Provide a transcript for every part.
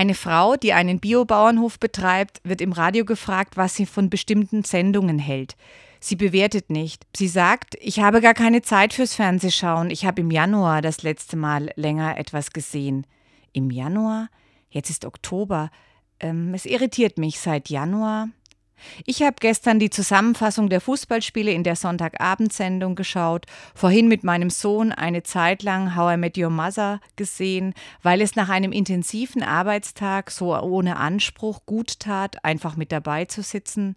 Eine Frau, die einen Biobauernhof betreibt, wird im Radio gefragt, was sie von bestimmten Sendungen hält. Sie bewertet nicht. Sie sagt, ich habe gar keine Zeit fürs Fernsehschauen. Ich habe im Januar das letzte Mal länger etwas gesehen. Im Januar? Jetzt ist Oktober. Ähm, es irritiert mich seit Januar. Ich habe gestern die Zusammenfassung der Fußballspiele in der Sonntagabendsendung geschaut, vorhin mit meinem Sohn eine Zeit lang How I Met Your Mother gesehen, weil es nach einem intensiven Arbeitstag so ohne Anspruch gut tat, einfach mit dabei zu sitzen.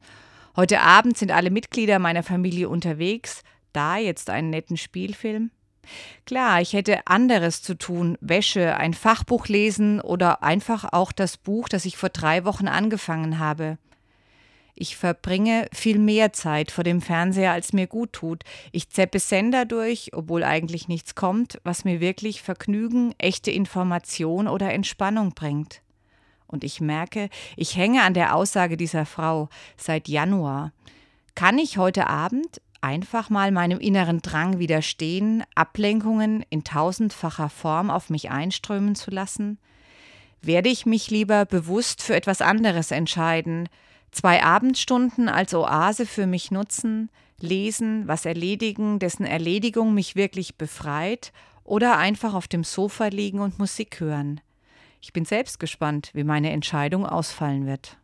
Heute Abend sind alle Mitglieder meiner Familie unterwegs, da jetzt einen netten Spielfilm. Klar, ich hätte anderes zu tun, Wäsche, ein Fachbuch lesen oder einfach auch das Buch, das ich vor drei Wochen angefangen habe. Ich verbringe viel mehr Zeit vor dem Fernseher, als mir gut tut. Ich zeppe Sender durch, obwohl eigentlich nichts kommt, was mir wirklich Vergnügen, echte Information oder Entspannung bringt. Und ich merke, ich hänge an der Aussage dieser Frau seit Januar. Kann ich heute Abend einfach mal meinem inneren Drang widerstehen, Ablenkungen in tausendfacher Form auf mich einströmen zu lassen? Werde ich mich lieber bewusst für etwas anderes entscheiden, zwei Abendstunden als Oase für mich nutzen, lesen, was erledigen, dessen Erledigung mich wirklich befreit, oder einfach auf dem Sofa liegen und Musik hören? Ich bin selbst gespannt, wie meine Entscheidung ausfallen wird.